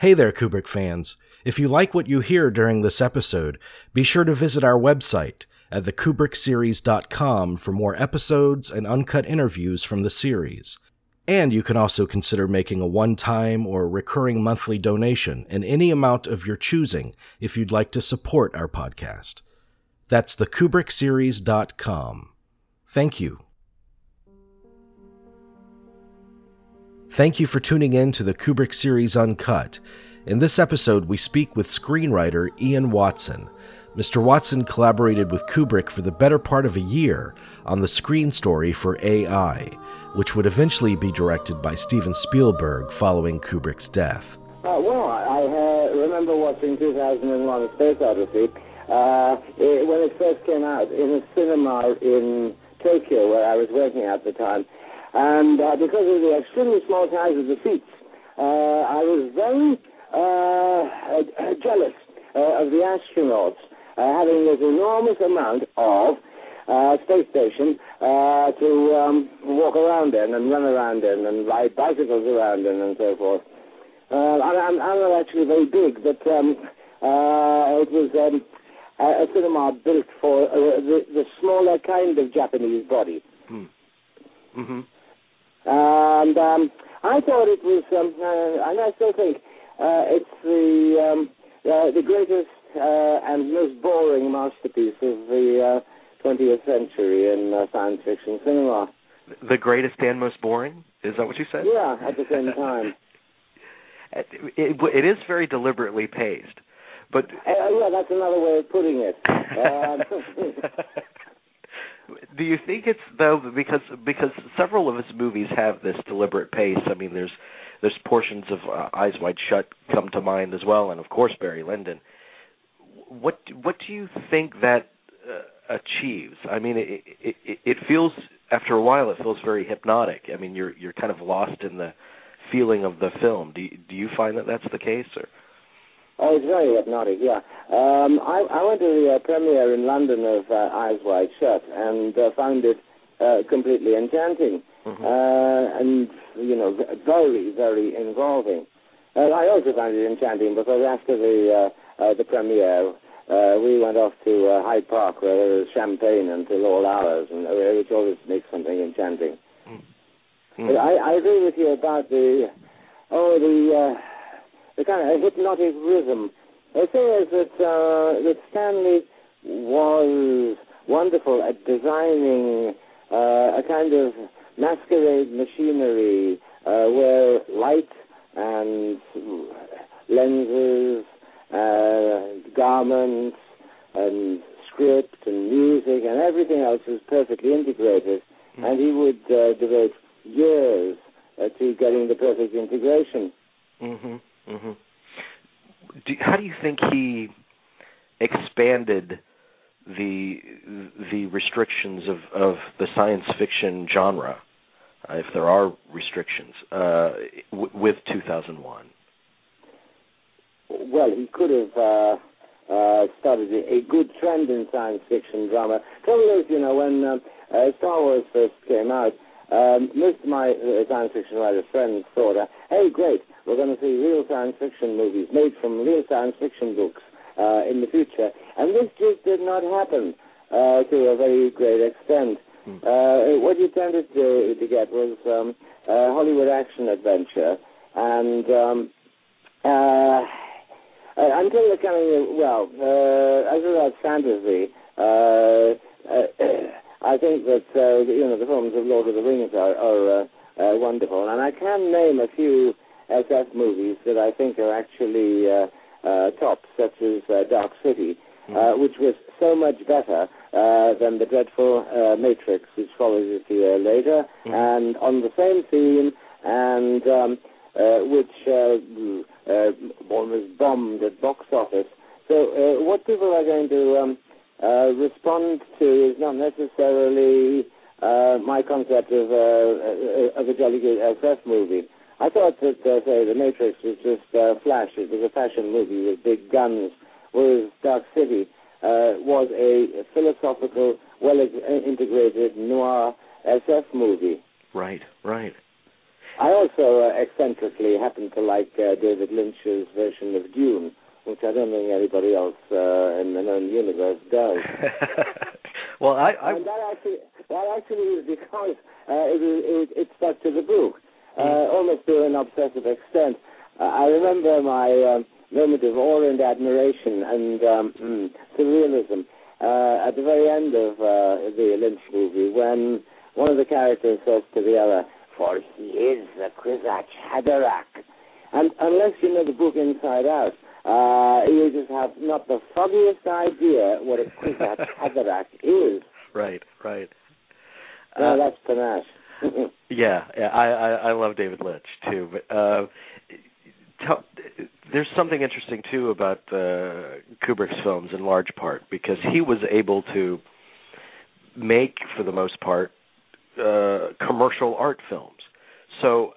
Hey there, Kubrick fans. If you like what you hear during this episode, be sure to visit our website at thekubrickseries.com for more episodes and uncut interviews from the series. And you can also consider making a one time or recurring monthly donation in any amount of your choosing if you'd like to support our podcast. That's thekubrickseries.com. Thank you. Thank you for tuning in to the Kubrick series Uncut. In this episode, we speak with screenwriter Ian Watson. Mr. Watson collaborated with Kubrick for the better part of a year on the screen story for AI, which would eventually be directed by Steven Spielberg following Kubrick's death. Uh, well, I uh, remember watching 2001 A Space Odyssey uh, it, when it first came out in a cinema in Tokyo where I was working at the time. And uh, because of the extremely small size of the seats, uh, I was very uh, jealous uh, of the astronauts uh, having this enormous amount of uh, space station to um, walk around in and run around in and ride bicycles around in and so forth. I'm, I'm, not actually very big, but um, it was um, a cinema built for the, the, smaller kind of Japanese body. Hmm. Mm-hmm. And um, I thought it was, um, uh, and I still think uh, it's the um, uh, the greatest uh, and most boring masterpiece of the 20th uh, century in uh, science fiction cinema. The greatest and most boring? Is that what you said? Yeah, at the same time. it, it, it is very deliberately paced, but yeah, that's another way of putting it. do you think it's though because because several of his movies have this deliberate pace? I mean, there's there's portions of uh, Eyes Wide Shut come to mind as well, and of course Barry Lyndon. What what do you think that uh, achieves? I mean, it, it it feels after a while it feels very hypnotic. I mean, you're you're kind of lost in the feeling of the film. Do you, do you find that that's the case or? Oh, it's very hypnotic, yeah. Um, I, I went to the uh, premiere in London of uh, Eyes Wide Shut and uh, found it uh, completely enchanting mm-hmm. uh, and, you know, very, very involving. Uh, I also found it enchanting because after the uh, uh, the premiere, uh, we went off to uh, Hyde Park where there was champagne until all hours, and uh, which always makes something enchanting. Mm-hmm. I, I agree with you about the oh the uh, the kind of hypnotic rhythm. The thing is that uh, that Stanley was wonderful at designing uh, a kind of masquerade machinery uh, where light and lenses, uh, garments, and script and music and everything else was perfectly integrated, mm. and he would uh, devote years uh, to getting the perfect integration. Mm-hmm. Mm-hmm. Do, how do you think he expanded the the restrictions of, of the science fiction genre, uh, if there are restrictions, uh, w- with 2001? Well, he could have uh, uh, started a good trend in science fiction drama. Trouble is, you know, when uh, uh, Star Wars first came out, um, most of my uh, science fiction writer friends thought, uh, hey, great, we're going to see real science fiction movies made from real science fiction books uh, in the future. And this just did not happen uh, to a very great extent. Mm. Uh, what you tended to, to get was um, Hollywood action adventure, and um, uh, until the coming, well, uh, as regards fantasy, I think that uh, you know the films of Lord of the Rings are, are uh, uh, wonderful, and I can name a few SF movies that I think are actually uh, uh, tops, such as uh, Dark City, mm. which was so much better than the dreadful Matrix, which follows it a year later, mm. and on the same theme, and um, which almost bombed at box office. So, what people are going to um, uh, respond to is not necessarily uh, my concept of, uh, of a jolly good SF movie. I thought that, uh, say, The Matrix was just uh, flash. It was a fashion movie with big guns, whereas Dark City uh, was a philosophical, well-integrated noir SF movie. Right, right. I also uh, eccentrically happen to like uh, David Lynch's version of Dune, which I don't think anybody else uh, in the known universe does. well, I, I... That actually that actually is because uh, it, it, it stuck to the book, uh, Mm. almost to an obsessive extent. Uh, I remember my um, moment of awe and admiration and um, mm, surrealism uh, at the very end of uh, the Lynch movie when one of the characters says to the other, "For he is the Kwisatz Haderach," and unless you know the book inside out, uh, you just have not the foggiest idea what a Kwisatz Haderach is. Right, right. No, Uh, that's panache. Yeah, yeah, I, I I love David Lynch too, but uh, tell, there's something interesting too about uh, Kubrick's films in large part because he was able to make, for the most part, uh, commercial art films. So,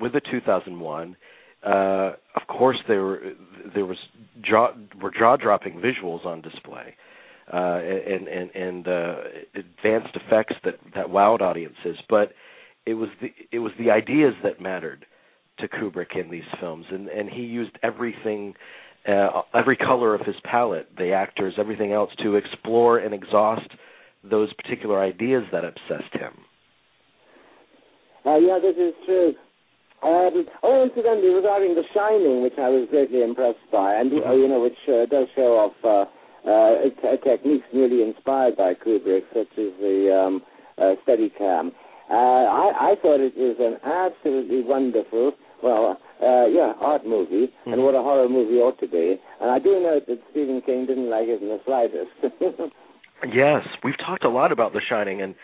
with the 2001, uh, of course there were there was jaw were jaw dropping visuals on display uh, and and and uh, advanced effects that that wowed audiences. But it was the it was the ideas that mattered to Kubrick in these films, and and he used everything. Uh, every color of his palette, the actors, everything else, to explore and exhaust those particular ideas that obsessed him. Uh, yeah, this is true. Um, oh, incidentally, regarding The Shining, which I was greatly impressed by, and uh, you know, which uh, does show off uh, uh, t- techniques really inspired by Kubrick, such as the um, uh, Steadicam. Uh, I, I thought it was an absolutely wonderful, well, uh, yeah, art movie, and what a horror movie ought to be. And I do note that Stephen King didn't like it in the slightest. Yes, we've talked a lot about The Shining and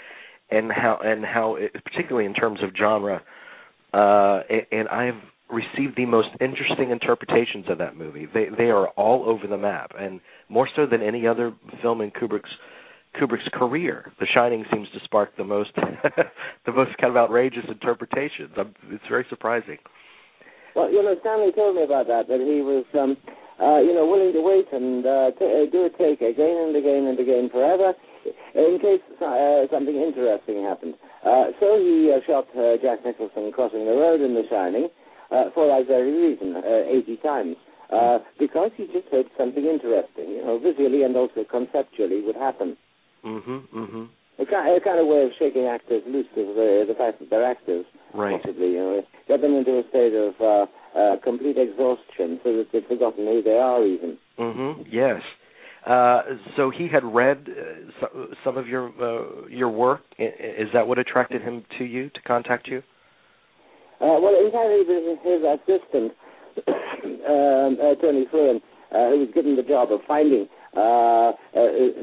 and how and how, it, particularly in terms of genre, uh, and, I've received the most interesting interpretations of that movie. They they are all over the map, and more so than any other film in Kubrick's Kubrick's career. The Shining seems to spark the most the most kind of outrageous interpretations. I'm, it's very surprising. Well, you know, Stanley told me about that, that he was, um, uh, you know, willing to wait and uh, t- uh, do a take again and again and again forever in case uh, something interesting happened. Uh, so he uh, shot uh, Jack Nicholson crossing the road in The Shining uh, for that very reason, uh, 80 times. Uh, because he just hoped something interesting, you know, visually and also conceptually would happen. Mhm. Mhm. A kind, a kind of way of shaking actors loose of the, the fact that they're actors, Right. possibly. You know, get them into a state of uh, uh, complete exhaustion so that they've forgotten who they are, even. Mhm. Yes. Uh, so he had read uh, some of your uh, your work. Is that what attracted him to you to contact you? Uh, well, it his assistant, um, Tony Frewin, uh, who was given the job of finding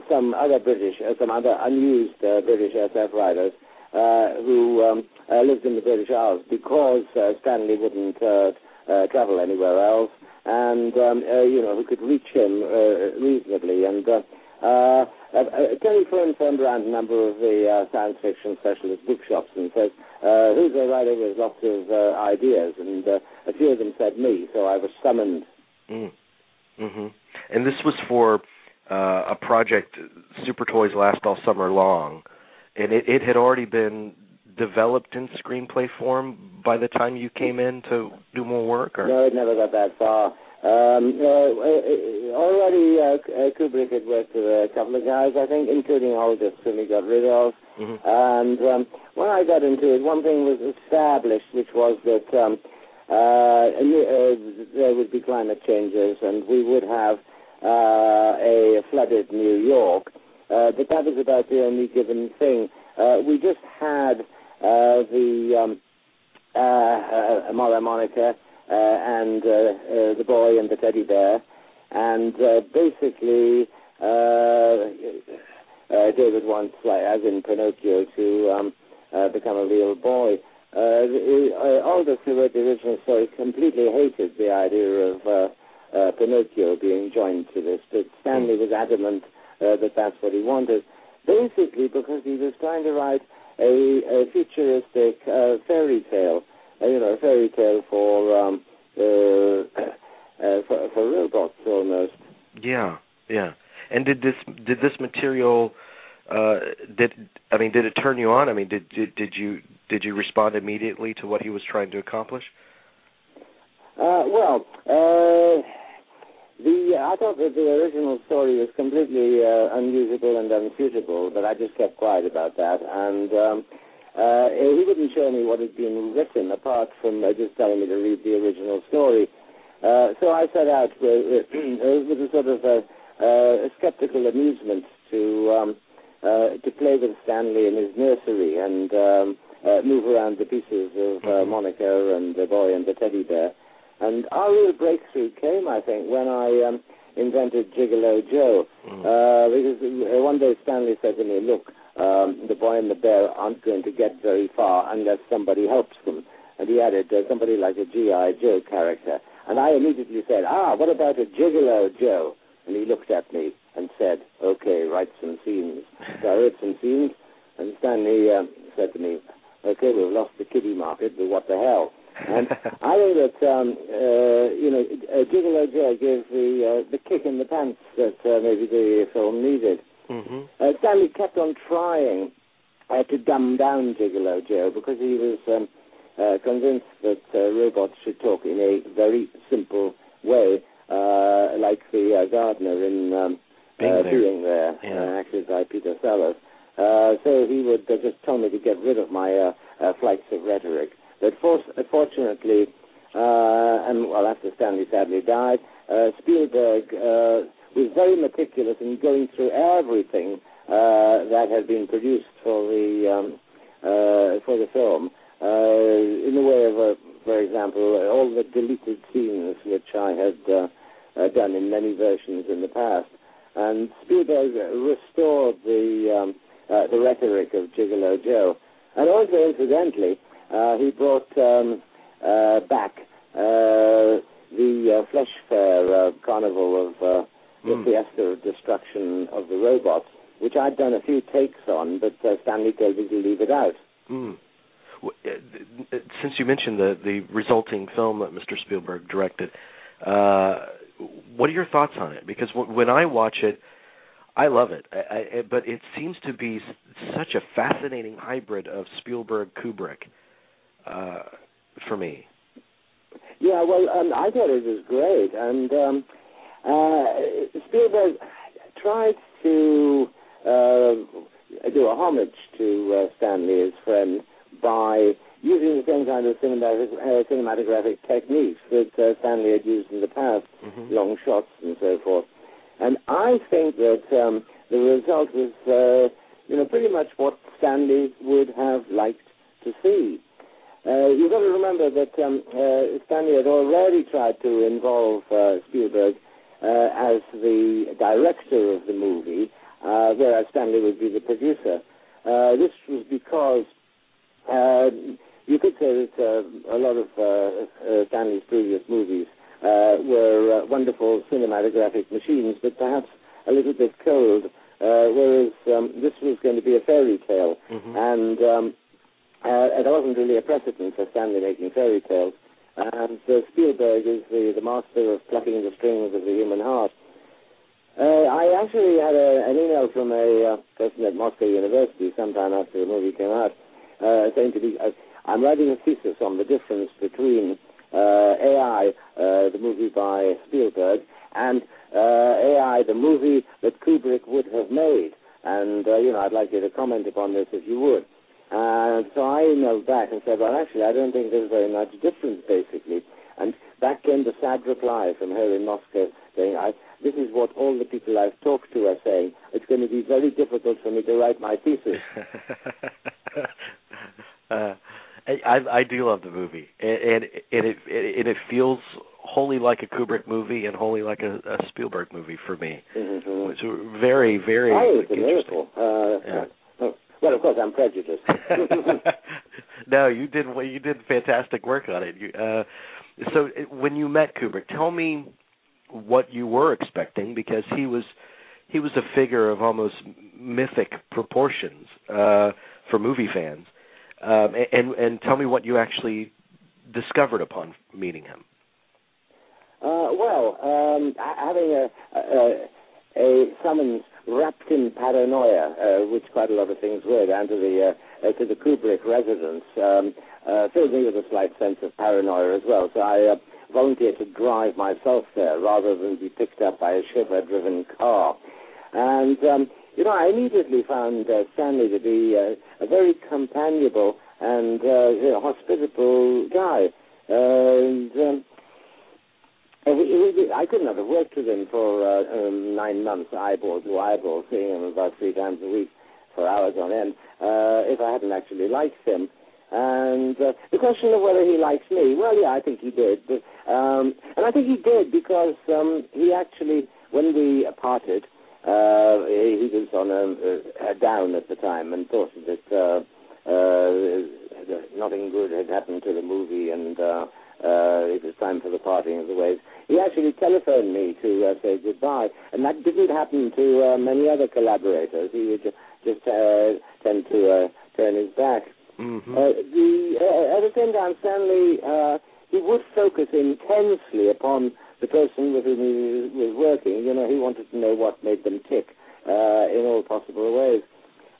some other British, some other unused British SF writers who um, lived in the British Isles because Stanley wouldn't travel anywhere else, and um, uh, you know who could reach him uh, reasonably. And uh, uh, uh, uh, Frewin phoned around a number of the uh, science fiction specialist bookshops and uh, "Who's a writer with lots of ideas?" And a few of them said me, so I was summoned. Mm. Mhm. And this was for a project, Super Toys Last All Summer Long, and it, it had already been developed in screenplay form by the time you came in to do more work, or No, it never got that far. Um, uh, already, uh, Kubrick had worked with a couple of guys, I think, including Holger, whom he got rid of. Mhm. And um, when I got into it, one thing was established, which was that um, uh, uh, there would be climate changes, and we would have uh, a flooded New York. Uh, but that was about the only given thing. Uh, we just had uh, the um, uh, uh, Mora Monica uh, and uh, uh, the boy and the teddy bear, and uh, basically uh, uh, David wants, like, as in Pinocchio, to um, uh, become a real boy. Uh, the, uh, Aldiss, who wrote the original story, completely hated the idea of uh, uh, Pinocchio being joined to this, but Stanley was adamant uh, that that's what he wanted, basically because he was trying to write a, a futuristic uh, fairy tale, uh, you know, a fairy tale for um, uh, uh, for, for robots almost. Yeah, yeah. And did this did this material uh did I mean did it turn you on? I mean did did did you did you respond immediately to what he was trying to accomplish? Uh, well, uh, the I thought that the original story was completely uh, unusable and unsuitable, but I just kept quiet about that. And um, uh, he wouldn't show me what had been written apart from uh, just telling me to read the original story. Uh, so I set out with, with a sort of a, a skeptical amusement to um, uh, to play with Stanley in his nursery and um, uh, move around the pieces of uh, Mm-hmm. Monica and the boy and the teddy bear. And our real breakthrough came, I think, when I um, invented Gigolo Joe. Mm. Uh, because one day Stanley said to me, look, um, the boy and the bear aren't going to get very far unless somebody helps them. And he added, uh, somebody like a G.I. Joe character. And I immediately said, ah, what about a Gigolo Joe? And he looked at me and said, okay, write some scenes. So I wrote some scenes, and Stanley um, said to me, okay, we've lost the kiddie market, but what the hell? And I think that um, uh, you know, uh, Gigolo Joe gave the uh, the kick in the pants that uh, maybe the film needed. hmm Uh, Stanley kept on trying uh, to dumb down Gigolo Joe because he was um, uh, convinced that uh, robots should talk in a very simple way, uh, like the uh, gardener in um, Being uh, There. Being There, Yeah. uh, acted by Peter Sellers. Uh, so he would uh, just tell me to get rid of my uh, uh, flights of rhetoric. For, fortunately, uh, and well, after Stanley sadly died, uh, Spielberg uh, was very meticulous in going through everything that had been produced for the um, for the film. In the way of, for example, all the deleted scenes which I had done in many versions in the past, and Spielberg restored the um, uh, the rhetoric of Gigolo Joe, and also incidentally, he brought um, uh, back uh, the uh, Flesh Fair uh, carnival of uh, the Mm. Fiesta of Destruction of the Robots, which I'd done a few takes on, but uh, Stanley told me to leave it out. Mm. W- uh, th- th- Since you mentioned the the resulting film that Mr. Spielberg directed, uh, what are your thoughts on it? Because w- when I watch it, I love it, I, I, but it seems to be such a fascinating hybrid of Spielberg Kubrick uh, for me. Yeah, well, um, I thought it was great, and um, uh, Spielberg tried to uh, do a homage to uh, Stanley, his friend, by using the same kind of cinematic, uh, cinematographic techniques that uh, Stanley had used in the past, Mhm. long shots and so forth. And I think that um, the result was, uh, you know, pretty much what Stanley would have liked to see. Uh, you've got to remember that um, uh, Stanley had already tried to involve uh, Spielberg uh, as the director of the movie, uh, whereas Stanley would be the producer. Uh, this was because uh, you could say that uh, a lot of uh, uh, Stanley's previous movies uh, were uh, wonderful cinematographic machines, but perhaps a little bit cold, uh, whereas um, this was going to be a fairy tale. Mhm. And um, uh, there wasn't really a precedent for Stanley making fairy tales. And uh, Spielberg is the, the master of plucking the strings of the human heart. Uh, I actually had a, an email from a uh, person at Moscow University sometime after the movie came out, uh, saying to me, uh, I'm writing a thesis on the difference between uh, AI, the movie by Spielberg, and AI, the movie that Kubrick would have made. And, you know, I'd like you to comment upon this if you would. And so I emailed back and said, well, actually, I don't think there's very much difference, basically. And back came the sad reply from her in Moscow saying, I, this is what all the people I've talked to are saying. It's going to be very difficult for me to write my thesis. uh, I I do love the movie, and and and it and it feels wholly like a Kubrick movie and wholly like a, a Spielberg movie for me. Mhm. It's very very think it's a interesting. miracle. Uh, Yeah. oh, well, of course, I'm prejudiced. no, you did well, you did fantastic work on it. You, uh, so it- when you met Kubrick, tell me what you were expecting because he was he was a figure of almost mythic proportions uh, for movie fans. Um, and and tell me what you actually discovered upon meeting him. Uh, well, um, having a, a, a summons wrapped in paranoia, uh, which quite a lot of things were, down to the uh, uh, to the Kubrick residence, um, uh, filled me with a slight sense of paranoia as well. So I uh, volunteered to drive myself there rather than be picked up by a chauffeur-driven car. And um, you know, I immediately found uh, Stanley to be uh, a very companionable and uh, you know, hospitable guy. and um, I couldn't have worked with him for uh, um, nine months, eyeball to eyeball, seeing him about three times a week for hours on end, uh, if I hadn't actually liked him. And uh, the question of whether he likes me, well, yeah, I think he did. But, um, and I think he did because um, he actually, when we parted, uh, he was on a, a, down at the time and thought that uh, uh, nothing good had happened to the movie and uh, uh, time for the parting of the ways. He actually telephoned me to uh, say goodbye, and that didn't happen to uh, many other collaborators. He would just, just uh, tend to uh, turn his back. Mm-hmm. Uh, the, uh, at the same time, Stanley uh, he would focus intensely upon the person with whom he was working. You know, he wanted to know what made them tick uh, in all possible ways.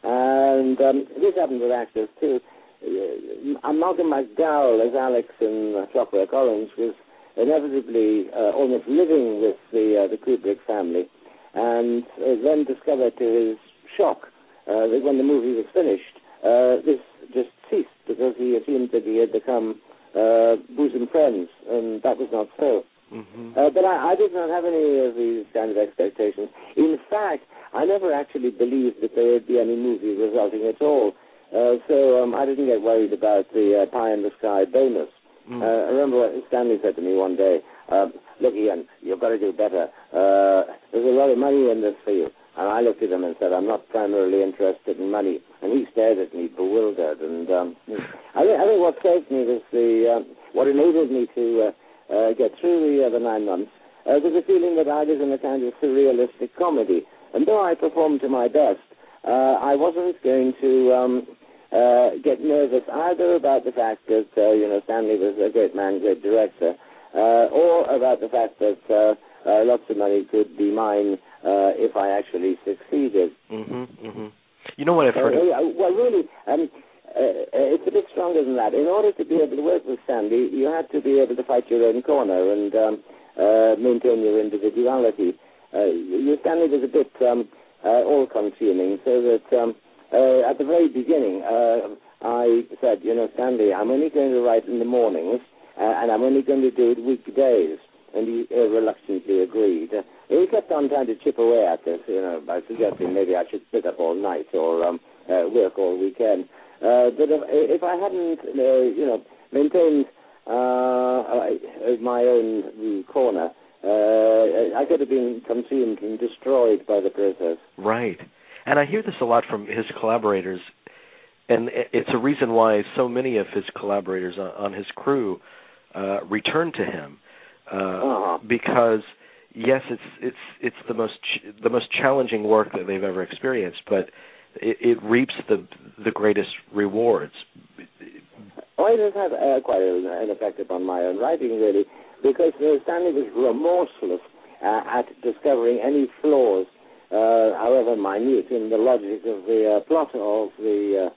And um, this happened with actors too. Uh, Malcolm McDowell as Alex in Clockwork Orange was inevitably uh, almost living with the uh, the Kubrick family, and uh, then discovered to his shock uh, that when the movie was finished, uh, this just ceased because he assumed that he had become bosom friends, and that was not so. Mm-hmm. Uh, but I, I did not have any of these kind of expectations. In fact, I never actually believed that there would be any movie resulting at all. Uh, so um, I didn't get worried about the uh, pie in the sky bonus. Mm. Uh, I remember what Stanley said to me one day, uh, look, Ian, you've got to do better. Uh, there's a lot of money in this for you. And I looked at him and said, I'm not primarily interested in money. And he stared at me, bewildered. And um, I, think, I think what saved me was the, uh, what enabled me to uh, uh, get through the, the nine months, uh, was the feeling that I was in a kind of surrealistic comedy. And though I performed to my best, uh, I wasn't going to um, uh, get nervous either about the fact that uh, you know Stanley was a great man, great director, uh, or about the fact that uh, uh, lots of money could be mine uh, if I actually succeeded. Mm-hmm, mm-hmm. You know what I've heard? Uh, well, really, um, uh, it's a bit stronger than that. In order to be able to work with Stanley, you had to be able to fight your own corner and um, uh, maintain your individuality. Uh, your Stanley was a bit um, uh, all-consuming, so that um, uh, at the very beginning, uh, I said, you know, Stanley, I'm only going to write in the mornings, uh, and I'm only going to do it weekdays. And he uh, reluctantly agreed. Uh, he kept on trying to chip away at this, you know, by suggesting maybe I should sit up all night or um, uh, work all weekend. Uh, but if, if I hadn't, uh, you know, maintained uh, my own corner, uh, I could have been consumed and destroyed by the process. Right, and I hear this a lot from his collaborators, and it's a reason why so many of his collaborators on, his crew uh, return to him uh, uh-huh. because yes, it's it's it's the most ch- the most challenging work that they've ever experienced, but it, it reaps the the greatest rewards. Oh, it has had uh, quite an effect upon my own writing, really, because Stanley was remorseless uh, at discovering any flaws, however minute, in the logic of the uh, plot of the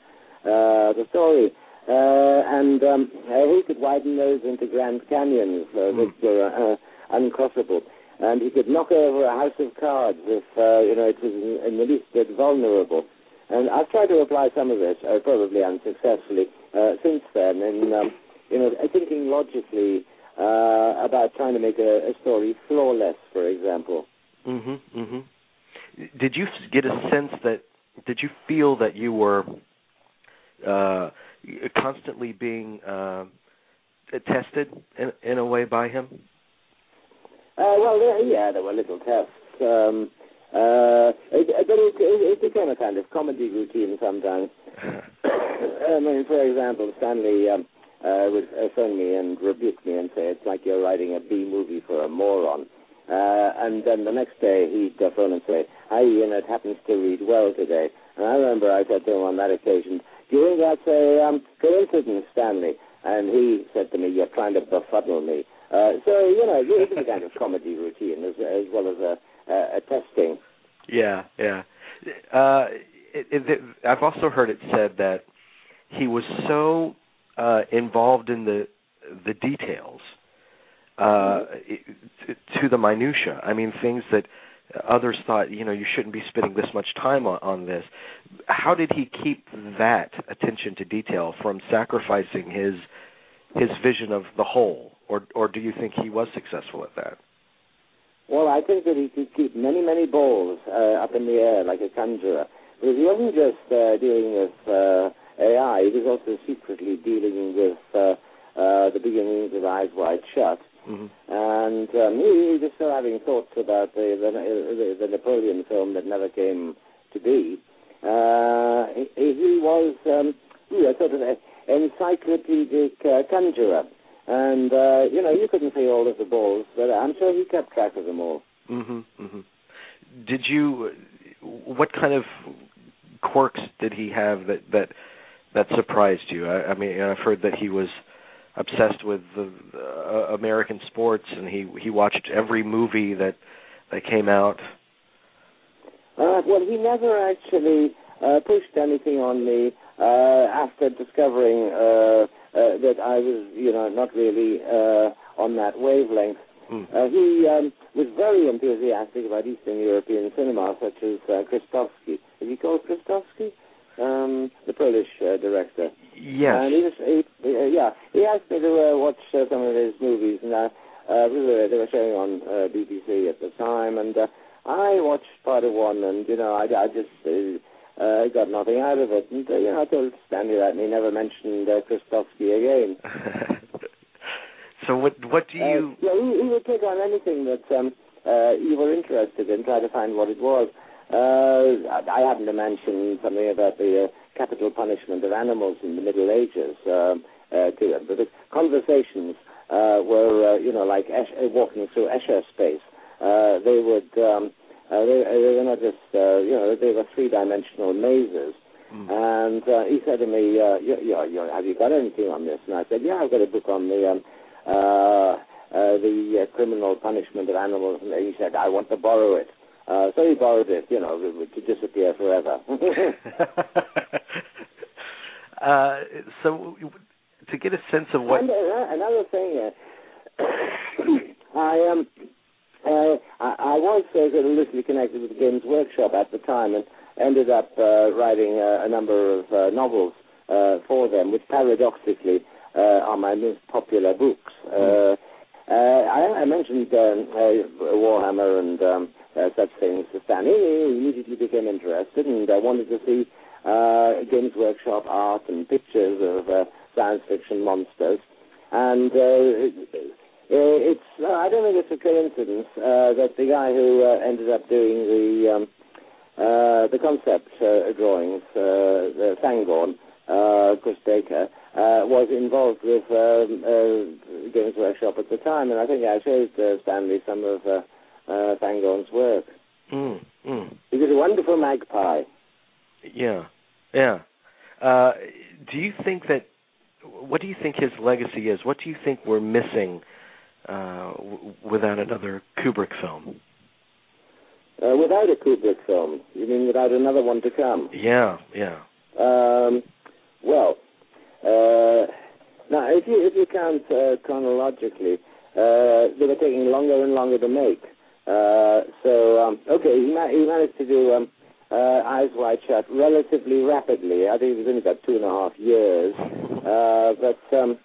uh, the story. and um, he could widen those into Grand Canyons uh, that hmm. were uncrossable and he could knock over a house of cards if uh, you know it was in, in the least bit vulnerable. And I've tried to apply some of this, uh, probably unsuccessfully, uh, since then, in um, you know thinking logically uh, about trying to make a, a story flawless, for example. Mhm. Mhm. Did you get a sense that? Did you feel that you were uh, constantly being uh, tested in, in a way by him? Uh, well, yeah, there were little tests. Um, uh, it, but it, it, it became a kind of comedy routine sometimes. I mean, for example, Stanley um, uh, would phone me and rebuke me and say, it's like you're writing a B movie for a moron. Uh, and then the next day he'd uh, phone and say, hi Ian, it happens to read well today. And I remember I said to him on that occasion, do you think that's a um, coincidence, Stanley? And he said to me, you're trying to befuddle me. Uh, so, you know, it was a kind of comedy routine as, as well as a, uh, testing. yeah, yeah. Uh, it, it, I've also heard it said that he was so uh, involved in the the details uh, to the minutia. I mean, things that others thought, you know, you shouldn't be spending this much time on, on this. How did he keep that attention to detail from sacrificing his his vision of the whole, or or do you think he was successful at that? Well, I think that he could keep many, many balls uh, up in the air like a conjurer. Because he wasn't just uh, dealing with uh, AI, he was also secretly dealing with uh, uh, the beginnings of Eyes Wide Shut. Mm-hmm. And um, he, he was still having thoughts about the, the, the Napoleon film that never came to be. Uh, he, he was um, yeah, sort of an encyclopedic uh, conjurer. And, uh, you know, you couldn't see all of the balls, but I'm sure he kept track of them all. hmm hmm Did you, what kind of quirks did he have that, that, that surprised you? I, I mean, I've heard that he was obsessed with the, uh, American sports and he, he watched every movie that, that came out. Uh, well, he never actually uh, pushed anything on me uh, after discovering uh, uh, that I was, you know, not really uh, on that wavelength. Mm. Uh, he um, was very enthusiastic about Eastern European cinema, such as uh, Krystowski. Is he called Krystowski? Um, the Polish uh, director. Yes. And he was, he, uh, yeah, he asked me to uh, watch uh, some of his movies, and uh, uh, they were showing on uh, BBC at the time, and uh, I watched part of one, and you know, I, I just uh, uh, got nothing out of it. And, uh, you know, I told Stanley that, and he never mentioned uh, Krystowski again. so what what do you... Uh, yeah, he, he would take on anything that um, uh, you were interested in, try to find what it was. Uh, I, I happened to mention something about the uh, capital punishment of animals in the Middle Ages um, uh. But the conversations uh, were, uh, you know, like Esh- uh, walking through Escher space. Uh, they would... Um, uh, they, uh, they were not just, uh, you know, they were three-dimensional mazes. Mm. And uh, he said to me, uh, you, you, you, "Have you got anything on this?" And I said, "Yeah, I've got a book on the um, uh, uh, the uh, criminal punishment of animals." And he said, "I want to borrow it." Uh, so he borrowed it, you know, to disappear forever. uh, so, to get a sense of what. And, uh, another thing, uh, I um, uh, I, I was uh, sort of loosely connected with the Games Workshop at the time and ended up uh, writing uh, a number of uh, novels uh, for them, which paradoxically uh, are my most popular books. Uh, uh, I, I mentioned um, uh, Warhammer and um, uh, such things to Stan. He immediately became interested and uh, wanted to see uh, Games Workshop art and pictures of uh, science fiction monsters. And uh, it's I don't think it's a coincidence that the guy who ended up doing the um, the concept drawings, the Fangorn, uh, Chris Baker, uh, was involved with um, uh, Games Workshop at the time, and I think I showed uh, Stanley some of uh, uh, work. Mm, mm. He was a wonderful magpie. Yeah, yeah. Uh, do you think that? What do you think his legacy is? What do you think we're missing? uh, w- without another Kubrick film. Uh, without a Kubrick film, you mean without another one to come? Yeah, yeah. Um, well, uh, now if you if you count uh, chronologically, uh, they were taking longer and longer to make. Uh, so um, okay, he, ma- he managed to do um, uh, Eyes Wide Shut relatively rapidly. I think it was only about two and a half years, uh, but um,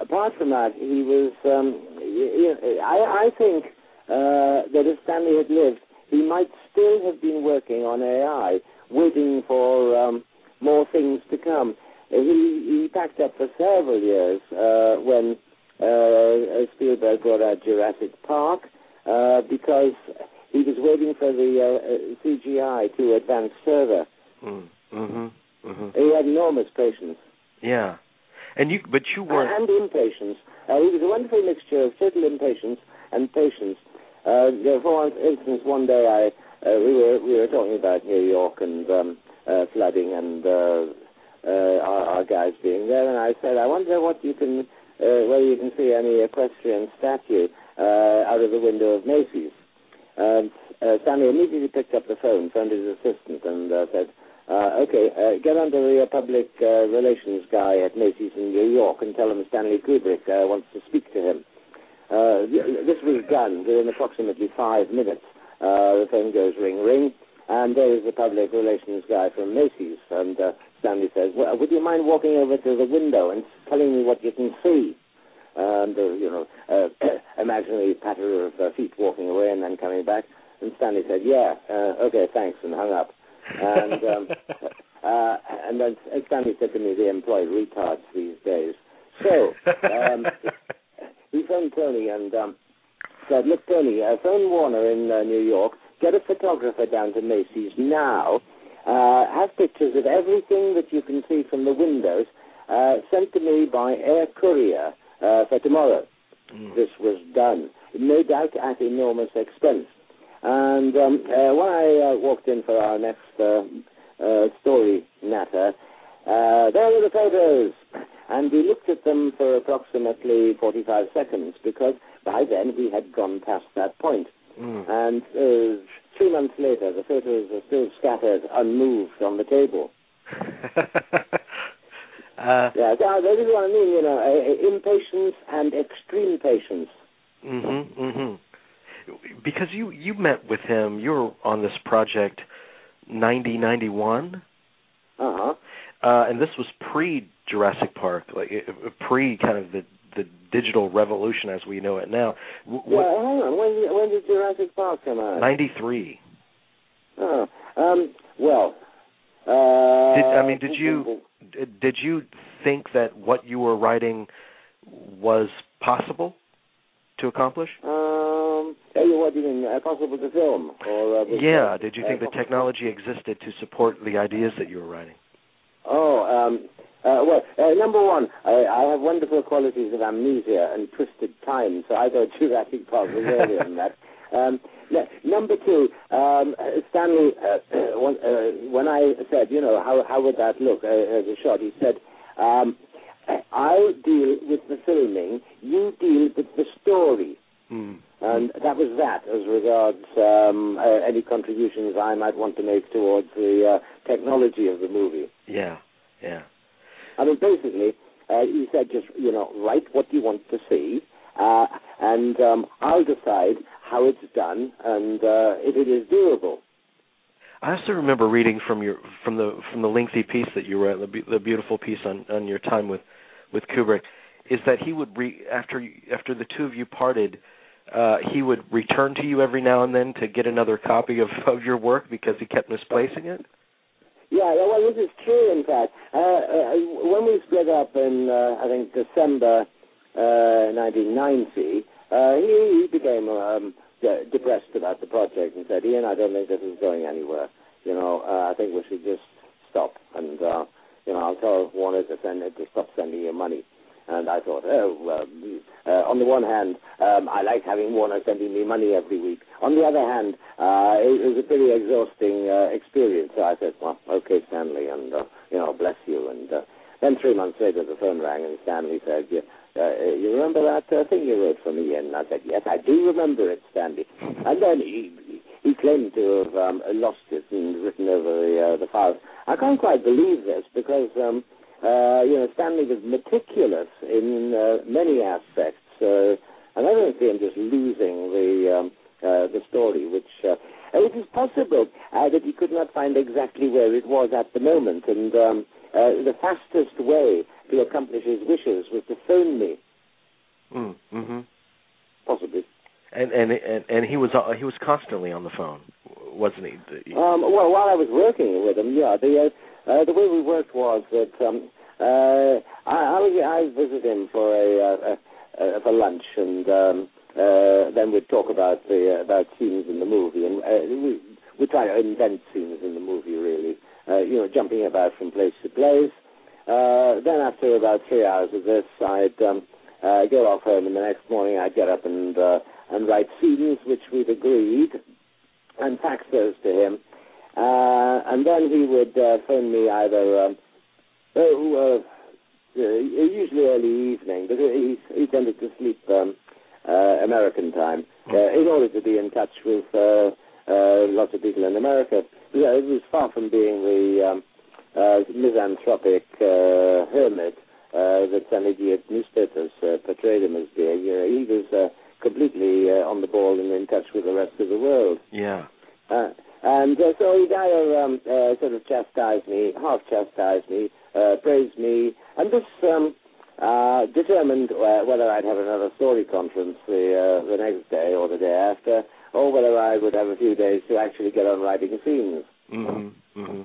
apart from that, he was. Um, you know, I, I think uh, that if Stanley had lived, he might still have been working on AI, waiting for um, more things to come. He, he packed up for several years uh, when uh, Spielberg brought out Jurassic Park uh, because he was waiting for the uh, CGI to advance further. Mm. Mm-hmm. Mm-hmm. He had enormous patience. Yeah. And you, but you were and impatience. Uh, he was a wonderful mixture of total impatience and patience. Uh, for instance, one day I uh, we were we were talking about New York and um, uh, flooding and uh, uh, our, our, guys being there, and I said, I wonder what you can uh, whether you can see any equestrian statue uh, out of the window of Macy's. And uh, Stanley immediately picked up the phone, phoned his assistant, and uh, said, uh, okay, uh, get under the uh, public uh, relations guy at Macy's in New York and tell him Stanley Kubrick uh, wants to speak to him. Uh, this was done within approximately five minutes. Uh, the phone goes ring, ring, and there is the public relations guy from Macy's. And uh, Stanley says, well, would you mind walking over to the window and telling me what you can see? And, uh, you know, uh, imaginary patter of uh, feet walking away and then coming back. And Stanley said, yeah, uh, okay, thanks, and hung up. And, um, uh, and then Stanley said to me, they employ retards these days. So, um, he phoned Tony and um, said, look, Tony, uh, phone Warner in uh, New York, get a photographer down to Macy's now, uh, have pictures of everything that you can see from the windows uh, sent to me by air courier uh, for tomorrow. Mm. This was done, no doubt at enormous expense. And um, uh, when I uh, walked in for our next uh, uh story natter, uh, there were the photos. And we looked at them for approximately 45 seconds because by then we had gone past that point. Mm. And uh, three months later, the photos are still scattered, unmoved on the table. Uh, yeah, that is what I mean. You know, uh, impatience and extreme patience. Mm-hmm, mm-hmm. Because you you met with him. You were on this project, ninety ninety one. Uh-huh. Uh And this was pre Jurassic Park, like pre kind of the the digital revolution as we know it now. What, yeah, hang on. When did, when did Jurassic Park come out? Ninety three. Oh, um, well. Uh, did, I mean, did you did you think that what you were writing was possible to accomplish? Um, what do you mean? Uh, possible to film? Or uh, yeah, did you think the technology existed to support the ideas that you were writing? Oh, um, uh, well, uh, number one, I, I, have wonderful qualities of amnesia and twisted time, so I thought Jurassic Park was earlier than that. Um, number two, um, Stanley, uh, when, uh, when, I said, you know, how, how would that look uh, as a shot, he said, um, I'll deal with the filming, you deal with the story. Mm. And that was that as regards um, uh, any contributions I might want to make towards the uh, technology of the movie. Yeah, yeah. I mean, basically, uh, he said just, you know, write what you want to see, uh, and um, I'll decide how it's done and uh, if it is doable. I also remember reading from your from the from the lengthy piece that you wrote, the, the beautiful piece on on your time with with Kubrick, is that he would re after after the two of you parted, uh, he would return to you every now and then to get another copy of of your work because he kept misplacing it. Yeah, well, this is true. In fact, uh, uh, when we split up in uh, I think December uh, 1990, uh, he, he became um, depressed about the project and said, Ian, I don't think this is going anywhere. You know, uh, I think we should just stop. And, uh, you know, I'll tell Warner to send to stop sending you money. And I thought, oh, um, uh, on the one hand, um, I like having Warner sending me money every week. On the other hand, uh, it, it was a pretty exhausting uh, experience. So I said, well, okay, Stanley, and, uh, you know, bless you. And uh, then three months later, the phone rang, and Stanley said, yeah, uh, you remember that uh, thing you wrote for me? And I said, yes, I do remember it, Stanley. And then he he claimed to have um, lost it and written over the uh, the files. I can't quite believe this because um, uh, you know Stanley was meticulous in uh, many aspects, uh, and I don't see him just losing the um, uh, the story, which. Uh, it is possible uh, that he could not find exactly where it was at the moment, and um, uh, the fastest way to accomplish his wishes was to phone me. Mm, hmm Possibly. And and and and he was uh, he was constantly on the phone, wasn't he? Um, well, while I was working with him, yeah. The uh, uh, the way we worked was that um, uh, I I, I visited him for a, uh, a, a for lunch, and um, uh, then we'd talk about the uh, about scenes in the movie, and uh, we we try to invent scenes in the movie, really. Uh, you know, jumping about from place to place. Uh, then after about three hours of this, I'd um, uh, go off home, and the next morning I'd get up and uh, and write scenes which we'd agreed, and fax those to him. Uh, and then he would uh, phone me either, um, oh, uh, uh, usually early evening, but he, he tended to sleep um, uh, American time uh, in order to be in touch with uh, uh, lots of people in America. Yeah, it was far from being the um, uh, misanthropic uh, hermit uh, that some idiot newspapers uh, portrayed him as being. You know, he was uh, completely uh, on the ball and in touch with the rest of the world. Yeah. And uh, so he either um, uh, sort of chastised me, half chastised me, uh, praised me, and this um, uh, determined uh, whether I'd have another story conference the uh, the next day or the day after, or whether I would have a few days to actually get on writing scenes. Mm-hmm. Mm-hmm.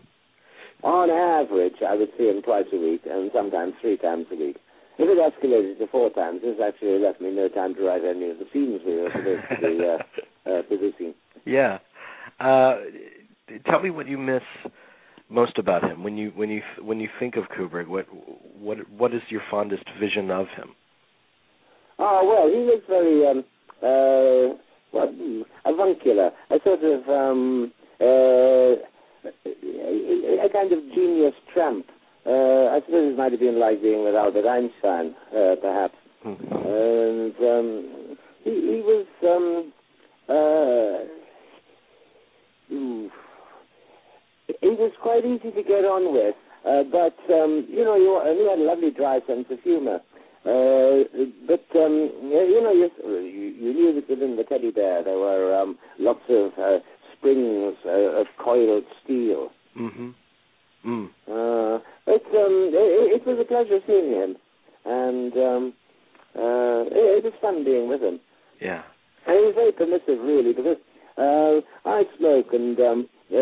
On average, I would see him twice a week, and sometimes three times a week. If it escalated to four times, this actually left me no time to write any of the scenes we were supposed to be uh, uh, producing. Yeah. Uh, tell me what you miss most about him when you when you when you think of Kubrick. What what what is your fondest vision of him? Oh well, he was very um, uh, well, hmm, avuncular, a sort of um, uh, a kind of genius tramp. Uh, I suppose it might have been like being with Albert Einstein, uh, perhaps. Mm-hmm. And um, he, he was um, uh, ooh, he was quite easy to get on with. Uh, but um, you know, you, he had a lovely dry sense of humour. Uh, but um, you know, you, you knew that within the teddy bear there were um, lots of uh, springs uh, of coiled steel. Mm-hmm. Mm. Uh, but um, it, it was a pleasure seeing him, and um, uh, it, it was fun being with him. Yeah. And he was very permissive, really, because uh, I smoke, and um, uh,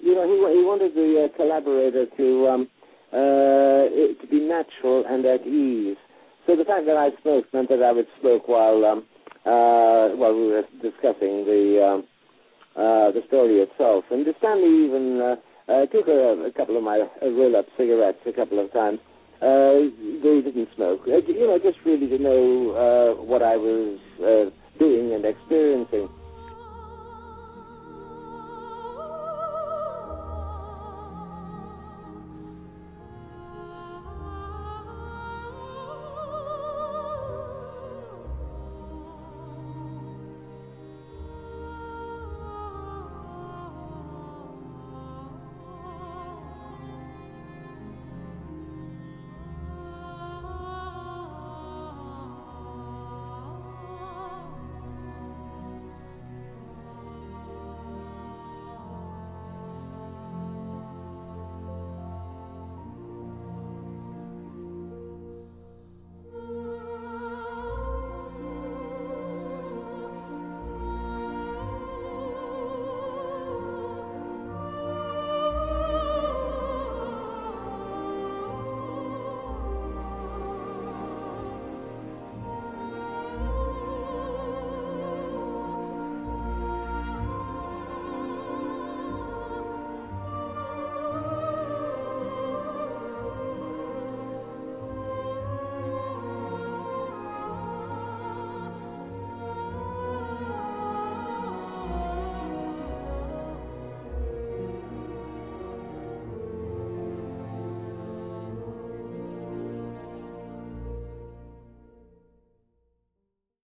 you know, he he wanted the uh, collaborator to um, uh, to be natural and at ease. So the fact that I smoked meant that I would smoke while um, uh, while we were discussing the um, uh, the story itself. And Stanley even uh, uh, took a, a couple of my uh, roll-up cigarettes a couple of times. Uh, they didn't smoke. Uh, you know, just really to know uh, what I was uh, doing and experiencing.